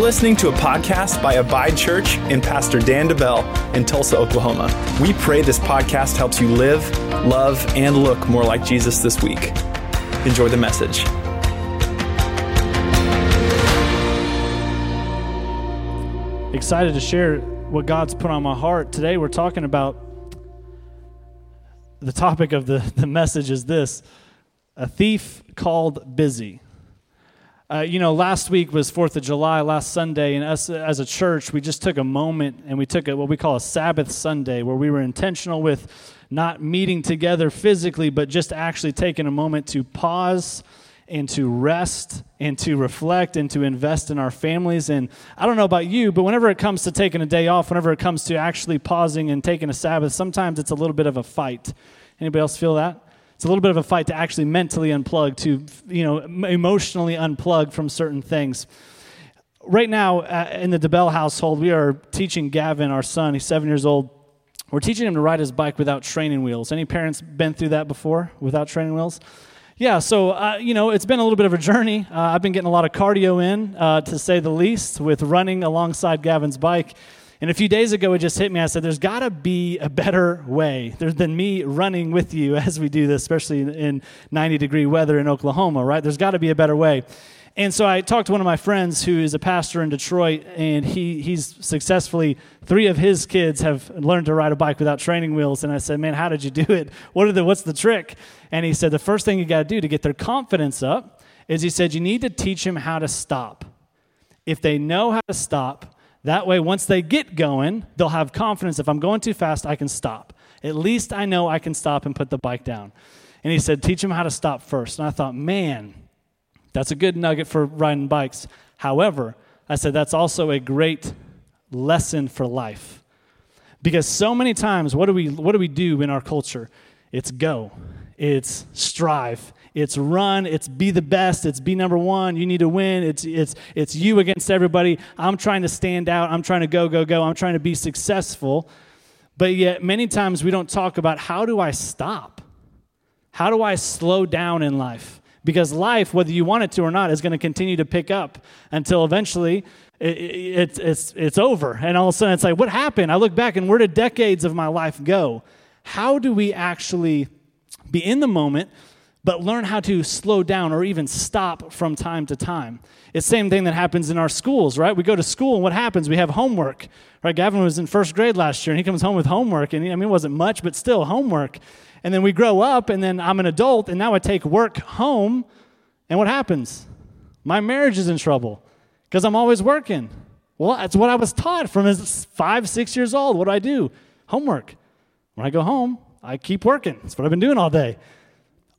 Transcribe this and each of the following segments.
listening to a podcast by Abide Church and Pastor Dan DeBell in Tulsa, Oklahoma. We pray this podcast helps you live, love, and look more like Jesus this week. Enjoy the message. Excited to share what God's put on my heart. Today we're talking about the topic of the, the message is this a thief called busy. Uh, you know, last week was Fourth of July, last Sunday, and us as a church, we just took a moment and we took a, what we call a Sabbath Sunday, where we were intentional with not meeting together physically, but just actually taking a moment to pause and to rest and to reflect and to invest in our families. And I don't know about you, but whenever it comes to taking a day off, whenever it comes to actually pausing and taking a Sabbath, sometimes it's a little bit of a fight. Anybody else feel that? It's a little bit of a fight to actually mentally unplug, to you know emotionally unplug from certain things. Right now, uh, in the DeBell household, we are teaching Gavin, our son. He's seven years old. We're teaching him to ride his bike without training wheels. Any parents been through that before without training wheels? Yeah, so uh, you know it's been a little bit of a journey. Uh, I've been getting a lot of cardio in, uh, to say the least, with running alongside Gavin's bike. And a few days ago, it just hit me. I said, There's got to be a better way than me running with you as we do this, especially in 90 degree weather in Oklahoma, right? There's got to be a better way. And so I talked to one of my friends who is a pastor in Detroit, and he, he's successfully, three of his kids have learned to ride a bike without training wheels. And I said, Man, how did you do it? What are the, what's the trick? And he said, The first thing you got to do to get their confidence up is he said, You need to teach them how to stop. If they know how to stop, that way, once they get going, they'll have confidence. If I'm going too fast, I can stop. At least I know I can stop and put the bike down. And he said, Teach them how to stop first. And I thought, man, that's a good nugget for riding bikes. However, I said, that's also a great lesson for life. Because so many times, what do we, what do, we do in our culture? It's go, it's strive, it's run, it's be the best, it's be number one, you need to win, it's, it's, it's you against everybody. I'm trying to stand out, I'm trying to go, go, go, I'm trying to be successful. But yet, many times we don't talk about how do I stop? How do I slow down in life? Because life, whether you want it to or not, is going to continue to pick up until eventually it, it, it's, it's over. And all of a sudden, it's like, what happened? I look back and where did decades of my life go? How do we actually be in the moment but learn how to slow down or even stop from time to time. It's the same thing that happens in our schools, right? We go to school and what happens? We have homework, right? Gavin was in first grade last year and he comes home with homework and I mean, it wasn't much, but still homework. And then we grow up and then I'm an adult and now I take work home and what happens? My marriage is in trouble because I'm always working. Well, that's what I was taught from five, six years old. What do I do? Homework. When I go home, I keep working. That's what I've been doing all day.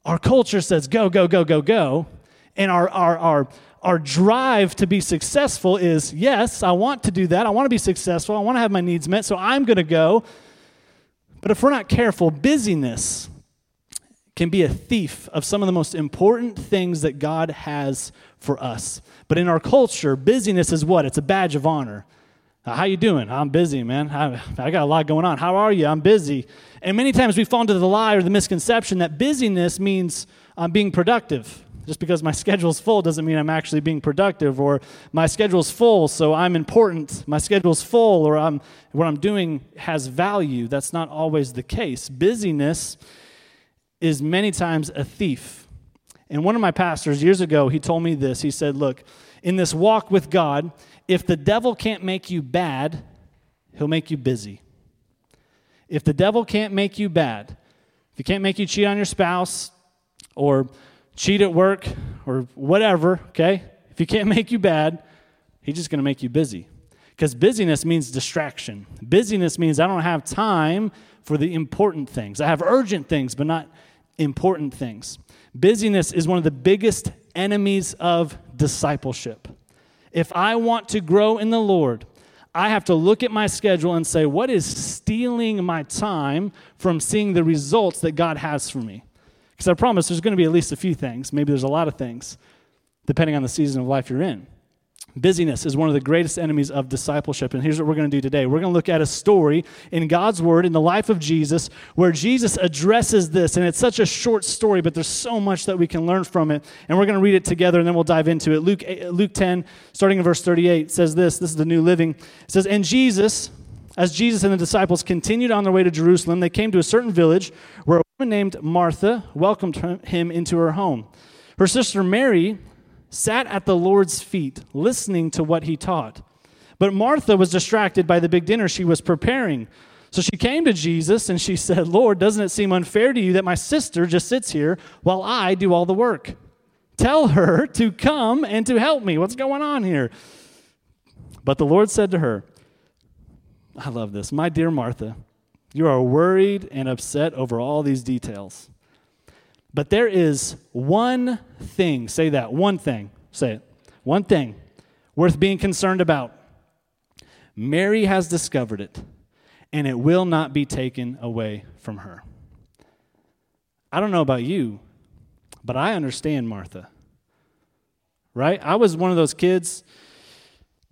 Our culture says go, go, go, go, go. And our, our, our, our drive to be successful is yes, I want to do that. I want to be successful. I want to have my needs met, so I'm going to go. But if we're not careful, busyness can be a thief of some of the most important things that God has for us. But in our culture, busyness is what? It's a badge of honor. Uh, how you doing? I'm busy, man. I, I got a lot going on. How are you? I'm busy. And many times we fall into the lie or the misconception that busyness means I'm being productive. Just because my schedule's full doesn't mean I'm actually being productive, or my schedule's full, so I'm important. My schedule's full, or I'm, what I'm doing has value. That's not always the case. Busyness is many times a thief. And one of my pastors years ago, he told me this. He said, Look, in this walk with God, if the devil can't make you bad, he'll make you busy. If the devil can't make you bad, if he can't make you cheat on your spouse or cheat at work or whatever, okay? If he can't make you bad, he's just going to make you busy. Because busyness means distraction. Busyness means I don't have time for the important things. I have urgent things, but not important things. Busyness is one of the biggest enemies of discipleship. If I want to grow in the Lord, I have to look at my schedule and say, what is stealing my time from seeing the results that God has for me? Because I promise there's going to be at least a few things. Maybe there's a lot of things, depending on the season of life you're in. Busyness is one of the greatest enemies of discipleship. And here's what we're going to do today. We're going to look at a story in God's Word, in the life of Jesus, where Jesus addresses this. And it's such a short story, but there's so much that we can learn from it. And we're going to read it together, and then we'll dive into it. Luke, eh, Luke 10, starting in verse 38, says this. This is the New Living. It says, And Jesus, as Jesus and the disciples continued on their way to Jerusalem, they came to a certain village where a woman named Martha welcomed him into her home. Her sister Mary sat at the Lord's feet, listening to what he taught. But Martha was distracted by the big dinner she was preparing. So she came to Jesus and she said, Lord, doesn't it seem unfair to you that my sister just sits here while I do all the work? Tell her to come and to help me. What's going on here? But the Lord said to her, I love this. My dear Martha, you are worried and upset over all these details. But there is one thing, say that, one thing, say it, one thing worth being concerned about. Mary has discovered it, and it will not be taken away from her. I don't know about you, but I understand Martha. Right? I was one of those kids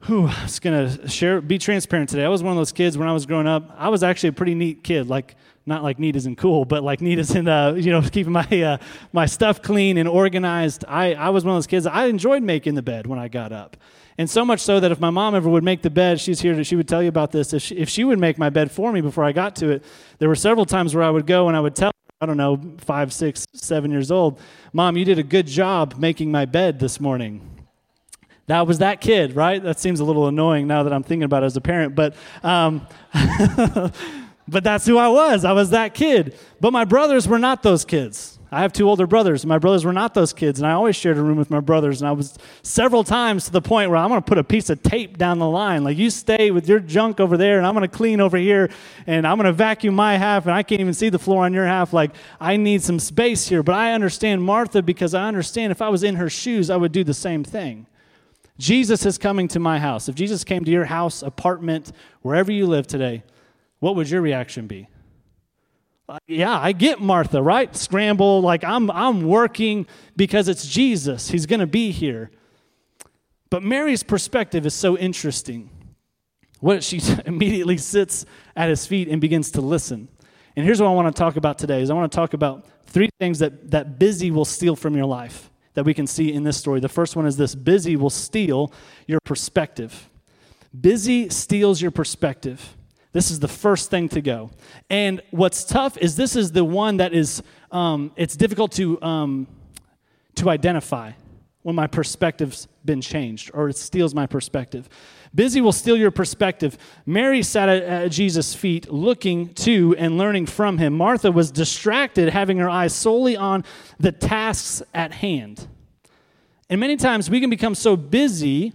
who I was going to share, be transparent today. I was one of those kids when I was growing up. I was actually a pretty neat kid. Like, not like neat isn't cool, but like neat is in, uh, you know, keeping my, uh, my stuff clean and organized. I, I was one of those kids, I enjoyed making the bed when I got up. And so much so that if my mom ever would make the bed, she's here, to, she would tell you about this. If she, if she would make my bed for me before I got to it, there were several times where I would go and I would tell I don't know, five, six, seven years old, Mom, you did a good job making my bed this morning. That was that kid, right? That seems a little annoying now that I'm thinking about it as a parent, but um, but that's who I was. I was that kid. But my brothers were not those kids. I have two older brothers. My brothers were not those kids, and I always shared a room with my brothers. And I was several times to the point where I'm going to put a piece of tape down the line. Like, you stay with your junk over there, and I'm going to clean over here, and I'm going to vacuum my half, and I can't even see the floor on your half. Like, I need some space here. But I understand Martha because I understand if I was in her shoes, I would do the same thing. Jesus is coming to my house. If Jesus came to your house, apartment, wherever you live today, what would your reaction be? Yeah, I get Martha, right? Scramble, like I'm, I'm working because it's Jesus. He's going to be here. But Mary's perspective is so interesting. What she immediately sits at his feet and begins to listen. And here's what I want to talk about today is I want to talk about three things that, that busy will steal from your life that we can see in this story. The first one is this busy will steal your perspective. Busy steals your perspective. This is the first thing to go. And what's tough is this is the one that is, um, it's difficult to, um, to identify when my perspective's been changed or it steals my perspective. Busy will steal your perspective. Mary sat at Jesus' feet looking to and learning from him. Martha was distracted, having her eyes solely on the tasks at hand. And many times we can become so busy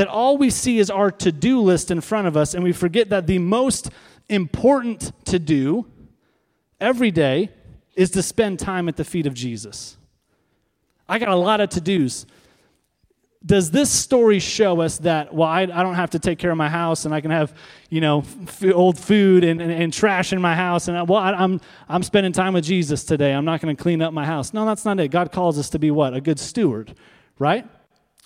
that all we see is our to do list in front of us, and we forget that the most important to do every day is to spend time at the feet of Jesus. I got a lot of to dos does this story show us that well I, I, don't have to take care of my house and i can have you know f- old food and, and, and, trash in my house and I, well I, I'm, I'm spending time with jesus today. I'm not going to clean up my house. No that's not it. God calls us to be what? A good steward right?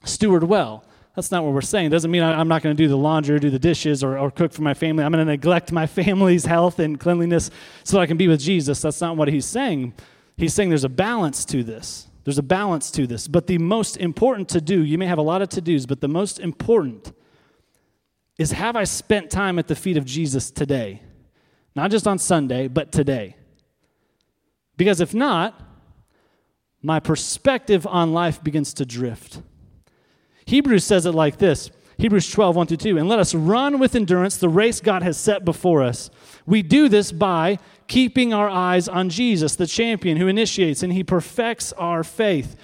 Steward well that's not what we're saying it doesn't mean I, am not going to do the laundry or do the dishes or, or cook for my family i'm going to neglect my family's health and cleanliness so i can be with jesus that's not what he's saying he's saying there's a balance to this there's a balance to this. But the most important to do, you may have a lot of to dos, but the most important is have I spent time at the feet of Jesus today? Not just on Sunday, but today. Because if not, my perspective on life begins to drift. Hebrews says it like this Hebrews 12, 1 through 2. And let us run with endurance the race God has set before us. We do this by keeping our eyes on Jesus, the champion who initiates and he perfects our faith.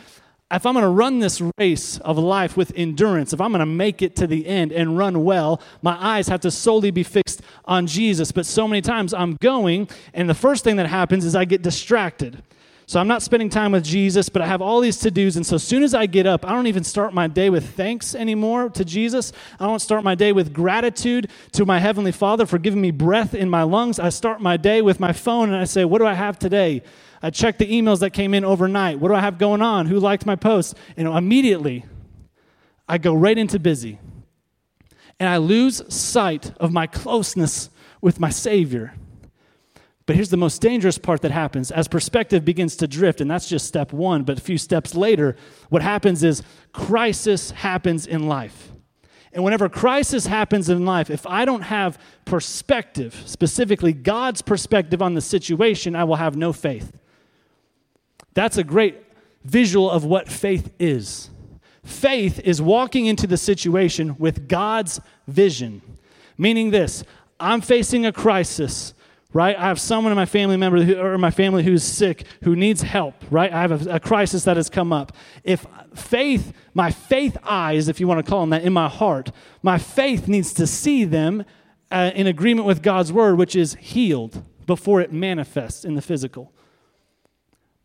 If I'm going to run this race of life with endurance, if I'm going to make it to the end and run well, my eyes have to solely be fixed on Jesus. But so many times I'm going, and the first thing that happens is I get distracted. So I'm not spending time with Jesus, but I have all these to dos. And so as soon as I get up, I don't even start my day with thanks anymore to Jesus. I don't start my day with gratitude to my Heavenly Father for giving me breath in my lungs. I start my day with my phone and I say, What do I have today? I check the emails that came in overnight. What do I have going on? Who liked my post? And immediately, I go right into busy. And I lose sight of my closeness with my Savior. But here's the most dangerous part that happens as perspective begins to drift, and that's just step one. But a few steps later, what happens is crisis happens in life. And whenever crisis happens in life, if I don't have perspective, specifically God's perspective on the situation, I will have no faith. That's a great visual of what faith is. Faith is walking into the situation with God's vision, meaning this I'm facing a crisis right? I have someone in my family member who, or my family who's sick, who needs help, right? I have a, a, crisis that has come up. If faith, my faith eyes, if you want to call them that, in my heart, my faith needs to see them uh, in agreement with God's word, which is healed before it manifests in the physical.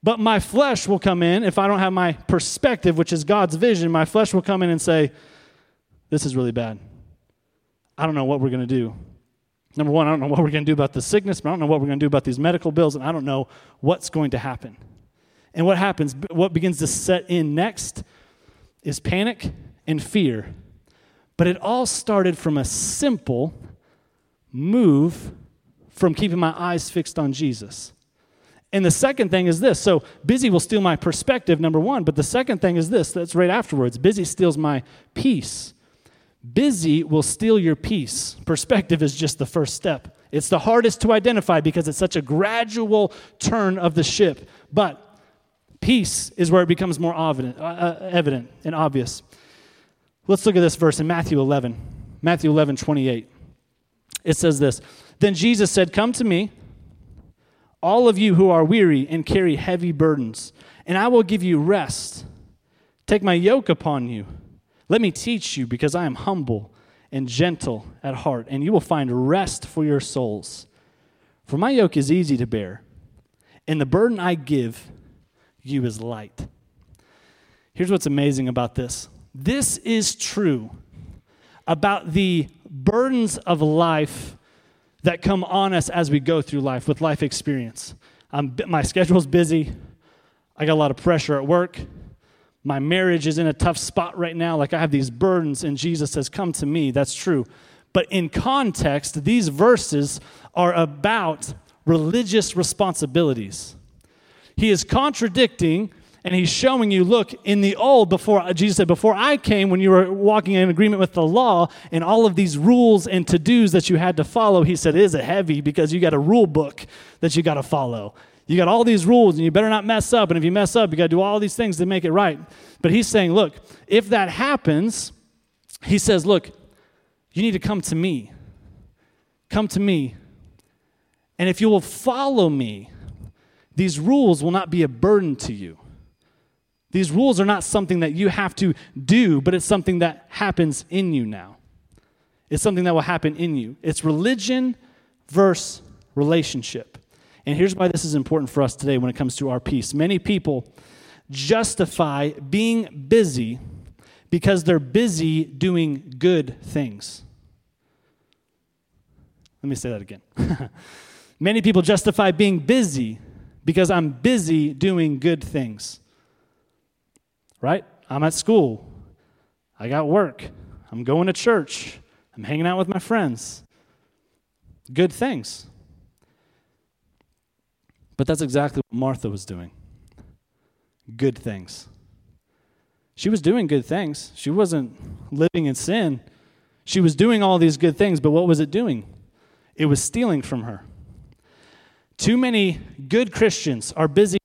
But my flesh will come in, if I don't have my perspective, which is God's vision, my flesh will come in and say, This is really bad. I don't know what we're going to do. Number one, I don't know what we're going to do about the sickness, but I don't know what we're going to do about these medical bills, and I don't know what's going to happen. And what happens, what begins to set in next is panic and fear. But it all started from a simple move from keeping my eyes fixed on Jesus. And the second thing is this. So busy will steal my perspective, number one. But the second thing is this that's right afterwards. Busy steals my peace. Busy will steal your peace. Perspective is just the first step. It's the hardest to identify because it's such a gradual turn of the ship. But peace is where it becomes more evident, uh, uh evident and obvious. Let's look at this verse in Matthew 11. Matthew 11, 28. It says this Then Jesus said, Come to me, all of you who are weary and carry heavy burdens, and I will give you rest. Take my yoke upon you let me teach you, because I am humble and gentle at heart, and you will find rest for your souls. For my yoke is easy to bear, and the burden I give you is light. Here's what's amazing about this this is true about the burdens of life that come on us as we go through life with life experience. I'm, my schedule's busy, I got a lot of pressure at work my marriage is in a tough spot right now. Like I have these burdens, and Jesus says, Come to me. That's true. But in context, these verses are about religious responsibilities. He is contradicting and he's showing you look in the old before jesus said before i came when you were walking in agreement with the law and all of these rules and to-dos that you had to follow he said it is a heavy because you got a rule book that you got to follow you got all these rules, and you better not mess up. And if you mess up, you got to do all these things to make it right. But he's saying, look, if that happens, he says, look, you need to come to me. Come to me. And if you will follow me, these rules will not be a burden to you. These rules are not something that you have to do, but it's something that happens in you now. It's something that will happen in you. It's religion versus relationship. And here's why this is important for us today when it comes to our peace. Many people justify being busy because they're busy doing good things. Let me say that again. Many people justify being busy because I'm busy doing good things. Right? I'm at school. I got work. I'm going to church. I'm hanging out with my friends. Good things. But that's exactly what Martha was doing good things. She was doing good things. She wasn't living in sin. She was doing all these good things, but what was it doing? It was stealing from her. Too many good Christians are busy,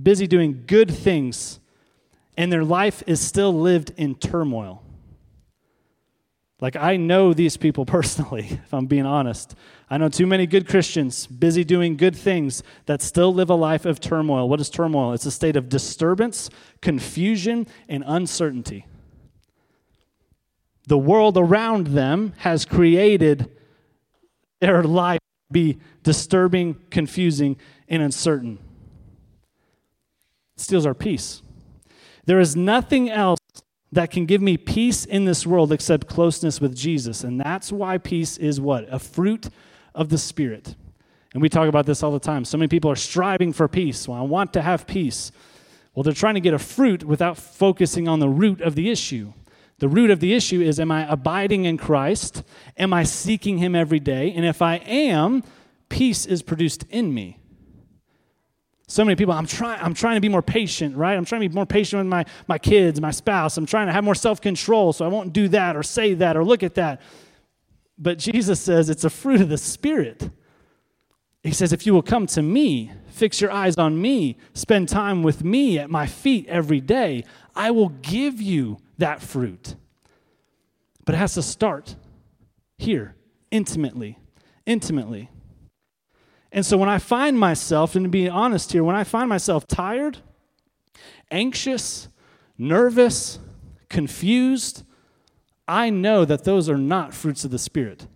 busy doing good things, and their life is still lived in turmoil. Like, I know these people personally, if I'm being honest. I know too many good Christians busy doing good things that still live a life of turmoil. What is turmoil? It's a state of disturbance, confusion, and uncertainty. The world around them has created their life to be disturbing, confusing, and uncertain. It steals our peace. There is nothing else that can give me peace in this world except closeness with Jesus. And that's why peace is what? A fruit of the Spirit. And we talk about this all the time. So many people are striving for peace. Well, I want to have peace. Well, they're trying to get a fruit without focusing on the root of the issue. The root of the issue is Am I abiding in Christ? Am I seeking Him every day? And if I am, peace is produced in me. So many people, I'm trying, I'm trying to be more patient, right? I'm trying to be more patient with my, my kids, my spouse. I'm trying to have more self control so I won't do that or say that or look at that. But Jesus says it's a fruit of the Spirit. He says, if you will come to me, fix your eyes on me, spend time with me at my feet every day, I will give you that fruit. But it has to start here, intimately. Intimately. And so when I find myself, and to be honest here, when I find myself tired, anxious, nervous, confused, I know that those are not fruits of the Spirit.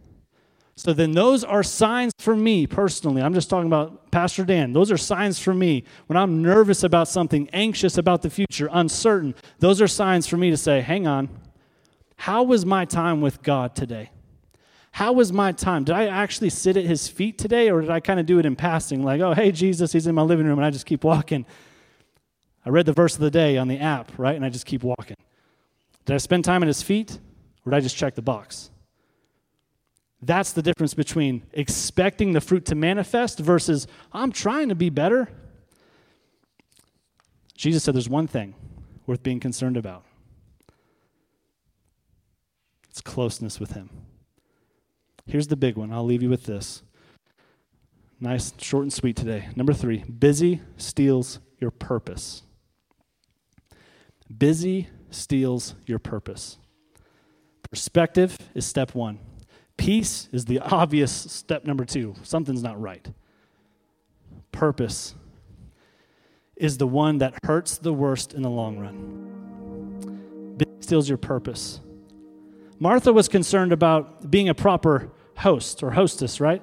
So then those are signs for me personally. I'm just talking about Pastor Dan. Those are signs for me when I'm nervous about something, anxious about the future, uncertain. Those are signs for me to say, hang on, how was my time with God today? How was my time? Did I actually sit at his feet today or did I kind of do it in passing? Like, oh, hey, Jesus, he's in my living room and I just keep walking. I read the verse of the day on the app, right? And I just keep walking. Did I spend time at his feet or did I just check the box? That's the difference between expecting the fruit to manifest versus I'm trying to be better. Jesus said there's one thing worth being concerned about it's closeness with Him. Here's the big one. I'll leave you with this. Nice, short, and sweet today. Number three busy steals your purpose. Busy steals your purpose. Perspective is step one. Peace is the obvious step number two. Something's not right. Purpose is the one that hurts the worst in the long run. It steals your purpose. Martha was concerned about being a proper host or hostess, right?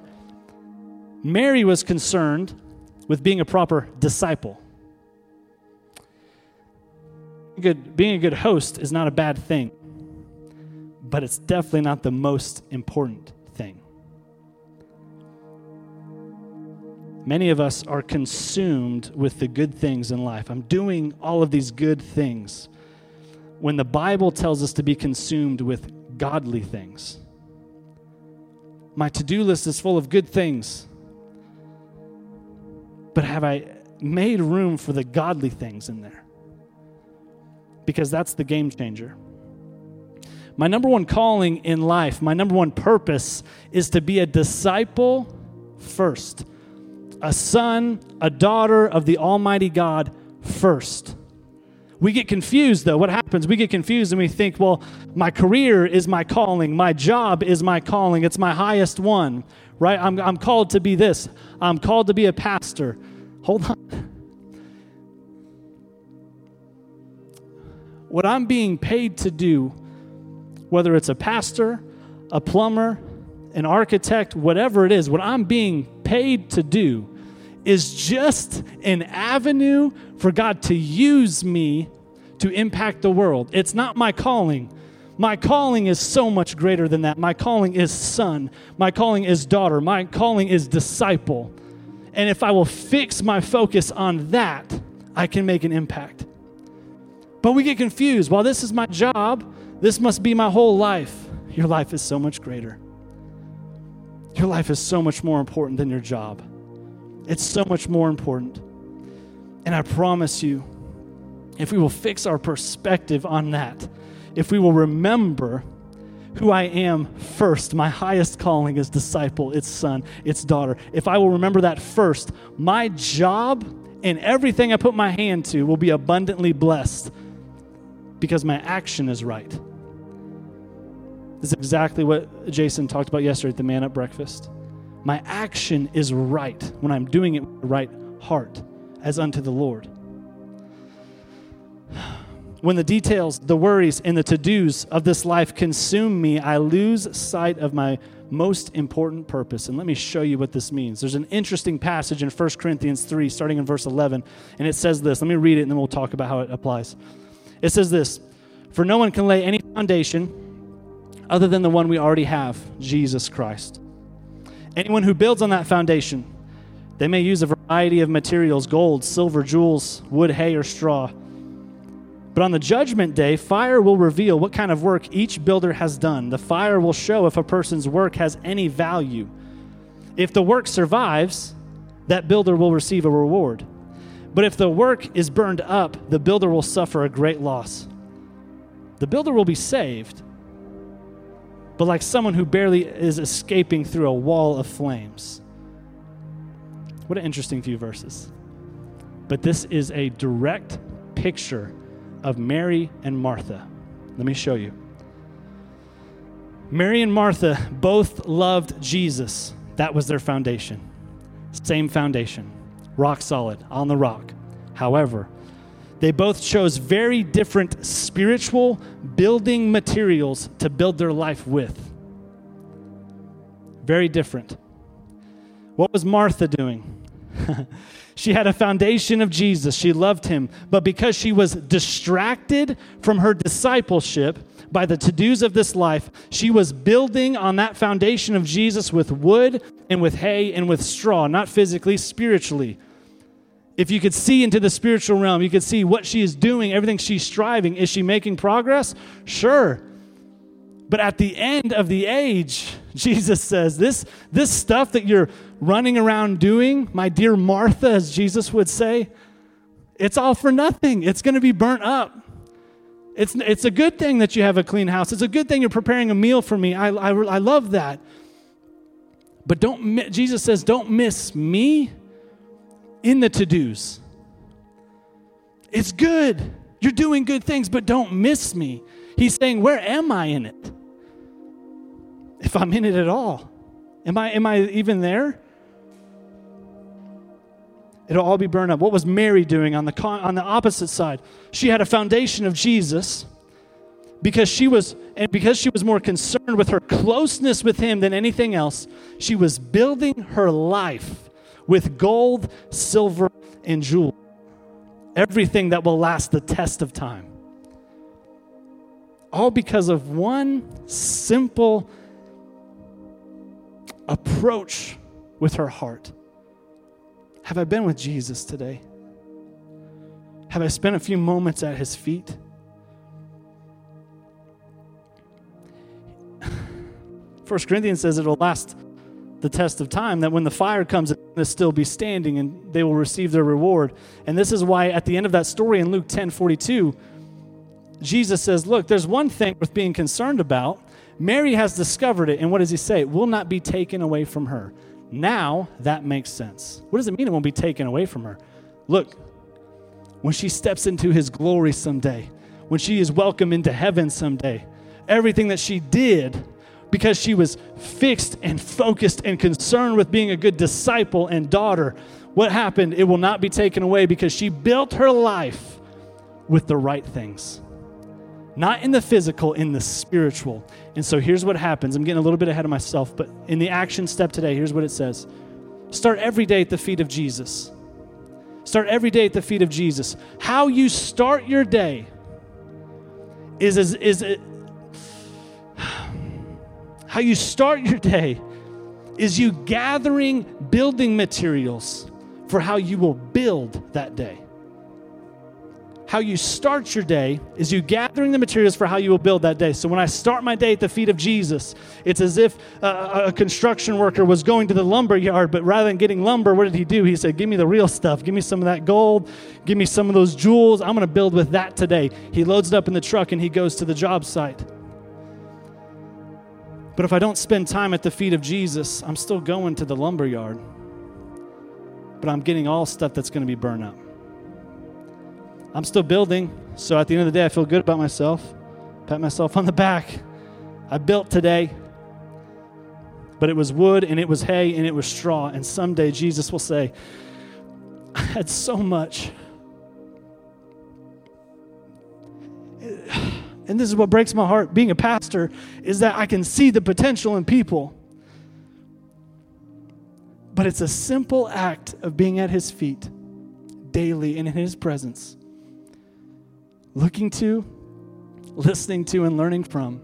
Mary was concerned with being a proper disciple. Good, being a good host is not a bad thing but it's definitely not the most important thing. Many of us are consumed with the good things in life. I'm doing all of these good things. When the Bible tells us to be consumed with godly things, my to do list is full of good things. But have I made room for the godly things in there? Because that's the game changer. My number one calling in life, my number one purpose is to be a disciple first, a son, a daughter of the Almighty God first. We get confused though. What happens? We get confused and we think, well, my career is my calling, my job is my calling, it's my highest one, right? I'm, I'm called to be this, I'm called to be a pastor. Hold on. What I'm being paid to do whether it's a pastor, a plumber, an architect, whatever it is, what I'm being paid to do is just an avenue for God to use me to impact the world. It's not my calling. My calling is so much greater than that. My calling is son. My calling is daughter. My calling is disciple. And if I will fix my focus on that, I can make an impact. But we get confused. While this is my job, this must be my whole life. Your life is so much greater. Your life is so much more important than your job. It's so much more important. And I promise you, if we will fix our perspective on that, if we will remember who I am first, my highest calling is disciple, it's son, it's daughter. If I will remember that first, my job and everything I put my hand to will be abundantly blessed because my action is right. This is exactly what Jason talked about yesterday at the Man Up Breakfast. My action is right when I'm doing it with the right heart, as unto the Lord. When the details, the worries, and the to dos of this life consume me, I lose sight of my most important purpose. And let me show you what this means. There's an interesting passage in 1 Corinthians 3, starting in verse 11, and it says this. Let me read it, and then we'll talk about how it applies. It says this For no one can lay any foundation other than the one we already have, Jesus Christ. Anyone who builds on that foundation, they may use a variety of materials gold, silver, jewels, wood, hay, or straw. But on the judgment day, fire will reveal what kind of work each builder has done. The fire will show if a person's work has any value. If the work survives, that builder will receive a reward. But if the work is burned up, the builder will suffer a great loss. The builder will be saved, but like someone who barely is escaping through a wall of flames. What an interesting few verses. But this is a direct picture of Mary and Martha. Let me show you. Mary and Martha both loved Jesus. That was their foundation. Same foundation, rock solid, on the rock. However, they both chose very different spiritual building materials to build their life with. Very different. What was Martha doing? she had a foundation of Jesus. She loved him. But because she was distracted from her discipleship by the to dos of this life, she was building on that foundation of Jesus with wood and with hay and with straw, not physically, spiritually. If you could see into the spiritual realm, you could see what she is doing, everything she's striving. Is she making progress? Sure. But at the end of the age, Jesus says, this, this stuff that you're running around doing, my dear Martha, as Jesus would say, it's all for nothing. It's going to be burnt up. It's, it's a good thing that you have a clean house. It's a good thing you're preparing a meal for me. I, I, I love that. But don't, Jesus says, don't miss me in the to dos. It's good. You're doing good things, but don't miss me. He's saying, Where am I in it? If I'm in it at all, am I, am I even there? It'll all be burned up. What was Mary doing on the, con- on the opposite side? She had a foundation of Jesus because she was and because she was more concerned with her closeness with him than anything else she was building her life with gold silver and jewels everything that will last the test of time all because of one simple approach with her heart have I been with Jesus today? Have I spent a few moments at his feet? First Corinthians says it'll last the test of time, that when the fire comes, it'll still be standing and they will receive their reward. And this is why at the end of that story in Luke 10 42, Jesus says, Look, there's one thing worth being concerned about. Mary has discovered it, and what does he say? It will not be taken away from her. Now that makes sense. What does it mean it won't be taken away from her? Look, when she steps into his glory someday, when she is welcome into heaven someday, everything that she did because she was fixed and focused and concerned with being a good disciple and daughter, what happened? It will not be taken away because she built her life with the right things. Not in the physical, in the spiritual. And so here's what happens. I'm getting a little bit ahead of myself, but in the action step today, here's what it says Start every day at the feet of Jesus. Start every day at the feet of Jesus. How you start your day is, is, is it, how you start your day is you gathering building materials for how you will build that day how you start your day is you gathering the materials for how you will build that day. So when I start my day at the feet of Jesus, it's as if uh, a, a construction worker was going to the lumber yard, but rather than getting lumber, what did he do? He said, Give me the real stuff. Give me some of that gold. Give me some of those jewels. I'm going to build with that today. He loads it up in the truck and he goes to the job site. But if I don't spend time at the feet of Jesus, I'm still going to the lumber yard. But I'm getting all stuff that's going to be burned up. I'm still building, so at the end of the day, I feel good about myself. Pat myself on the back. I built today, but it was wood and it was hay and it was straw. And someday Jesus will say, I had so much. And this is what breaks my heart being a pastor is that I can see the potential in people. But it's a simple act of being at his feet daily and in his presence looking to, listening to, and learning from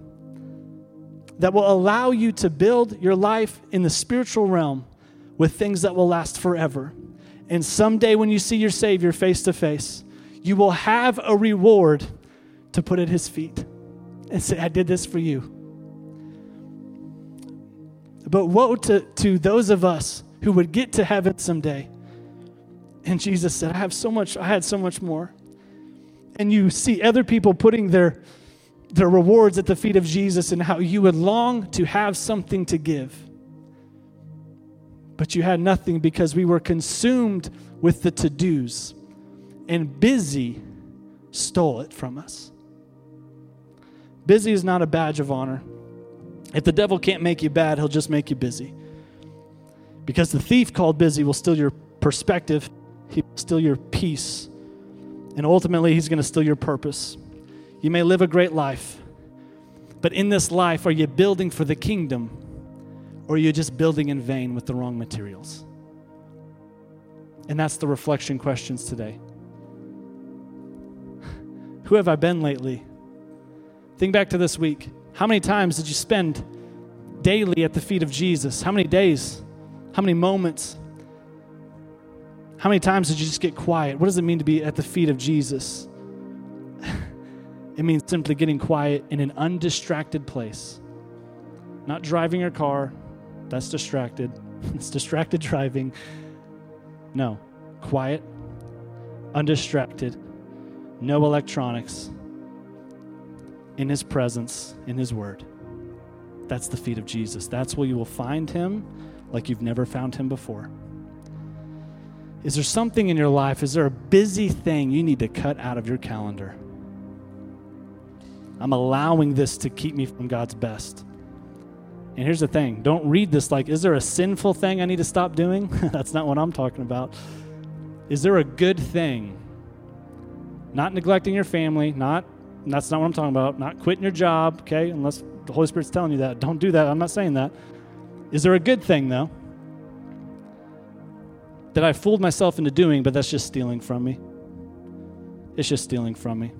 that will allow you to build your life in the spiritual realm with things that will last forever. And someday, when you see your Savior face to face, you will have a reward to put at his feet and say, I did this for you. But woe to, to those of us who would get to heaven someday. And Jesus said, I have so much, I had so much more. And you see other people putting their, their rewards at the feet of Jesus and how you would long to have something to give. But you had nothing because we were consumed with the to dos, and busy stole it from us. Busy is not a badge of honor. If the devil can't make you bad, he'll just make you busy. Because the thief called busy will steal your perspective, he will steal your peace, and ultimately, he's going to steal your purpose. You may live a great life, but in this life, are you building for the kingdom or are you just building in vain with the wrong materials? And that's the reflection questions today. Who have I been lately? Think back to this week. How many times did you spend daily at the feet of Jesus? How many days? How many moments? How many times did you just get quiet? What does it mean to be at the feet of Jesus? it means simply getting quiet in an undistracted place. Not driving your car, that's distracted. it's distracted driving. No, quiet, undistracted, no electronics, in His presence, in His Word. That's the feet of Jesus. That's where you will find Him like you've never found Him before. Is there something in your life? Is there a busy thing you need to cut out of your calendar? I'm allowing this to keep me from God's best. And here's the thing don't read this like, is there a sinful thing I need to stop doing? That's not what I'm talking about. Is there a good thing? Not neglecting your family, not, that's not what I'm talking about. Not quitting your job, okay? Unless the Holy Spirit's telling you that. Don't do that. I'm not saying that. Is there a good thing, though? That I fooled myself into doing, but that's just stealing from me. It's just stealing from me.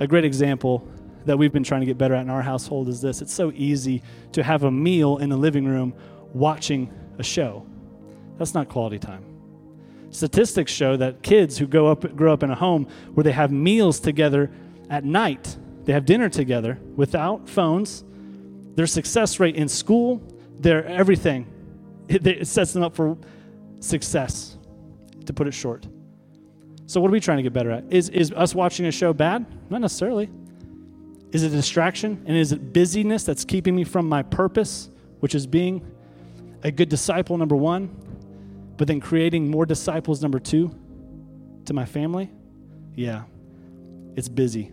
A great example that we've been trying to get better at in our household is this it's so easy to have a meal in the living room watching a show. That's not quality time. Statistics show that kids who go up, grow up in a home where they have meals together at night, they have dinner together without phones, their success rate in school, their everything, it, it sets them up for success, to put it short. So, what are we trying to get better at? Is, is us watching a show bad? Not necessarily. Is it a distraction? And is it busyness that's keeping me from my purpose, which is being a good disciple, number one, but then creating more disciples, number two, to my family? Yeah, it's busy.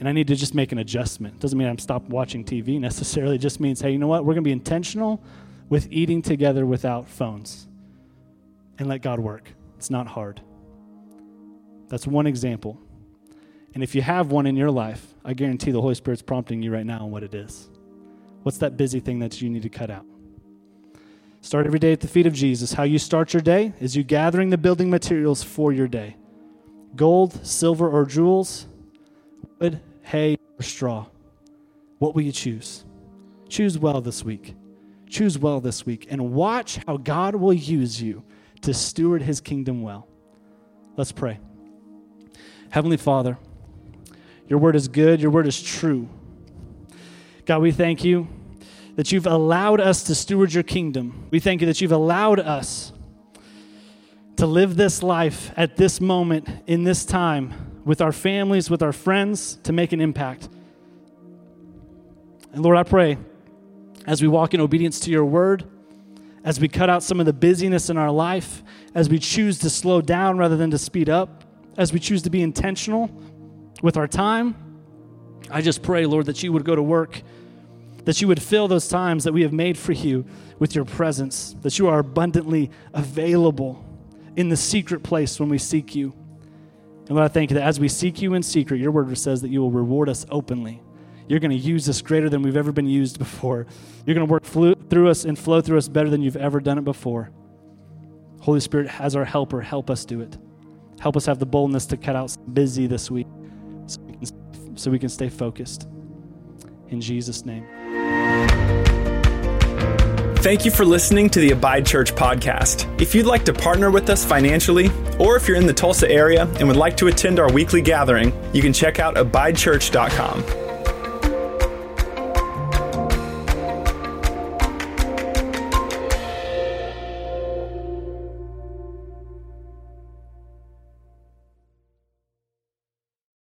And I need to just make an adjustment. Doesn't mean I'm stop watching TV necessarily. It just means, hey, you know what? We're going to be intentional with eating together without phones and let God work. It's not hard. That's one example. And if you have one in your life, I guarantee the Holy Spirit's prompting you right now on what it is. What's that busy thing that you need to cut out? Start every day at the feet of Jesus. How you start your day is you gathering the building materials for your day gold, silver, or jewels, wood, hay, or straw. What will you choose? Choose well this week. Choose well this week and watch how God will use you to steward his kingdom well. Let's pray. Heavenly Father, your word is good, your word is true. God, we thank you that you've allowed us to steward your kingdom. We thank you that you've allowed us to live this life at this moment, in this time, with our families, with our friends, to make an impact. And Lord, I pray as we walk in obedience to your word, as we cut out some of the busyness in our life, as we choose to slow down rather than to speed up, as we choose to be intentional with our time, I just pray, Lord, that you would go to work, that you would fill those times that we have made for you with your presence, that you are abundantly available in the secret place when we seek you. And Lord, I thank you that as we seek you in secret, your word says that you will reward us openly. You're going to use us greater than we've ever been used before. You're going to work through us and flow through us better than you've ever done it before. Holy Spirit, as our helper, help us do it. Help us have the boldness to cut out busy this week so we can, so we can stay focused. In Jesus' name. Thank you for listening to the Abide Church podcast. If you'd like to partner with us financially, or if you're in the Tulsa area and would like to attend our weekly gathering, you can check out abidechurch.com.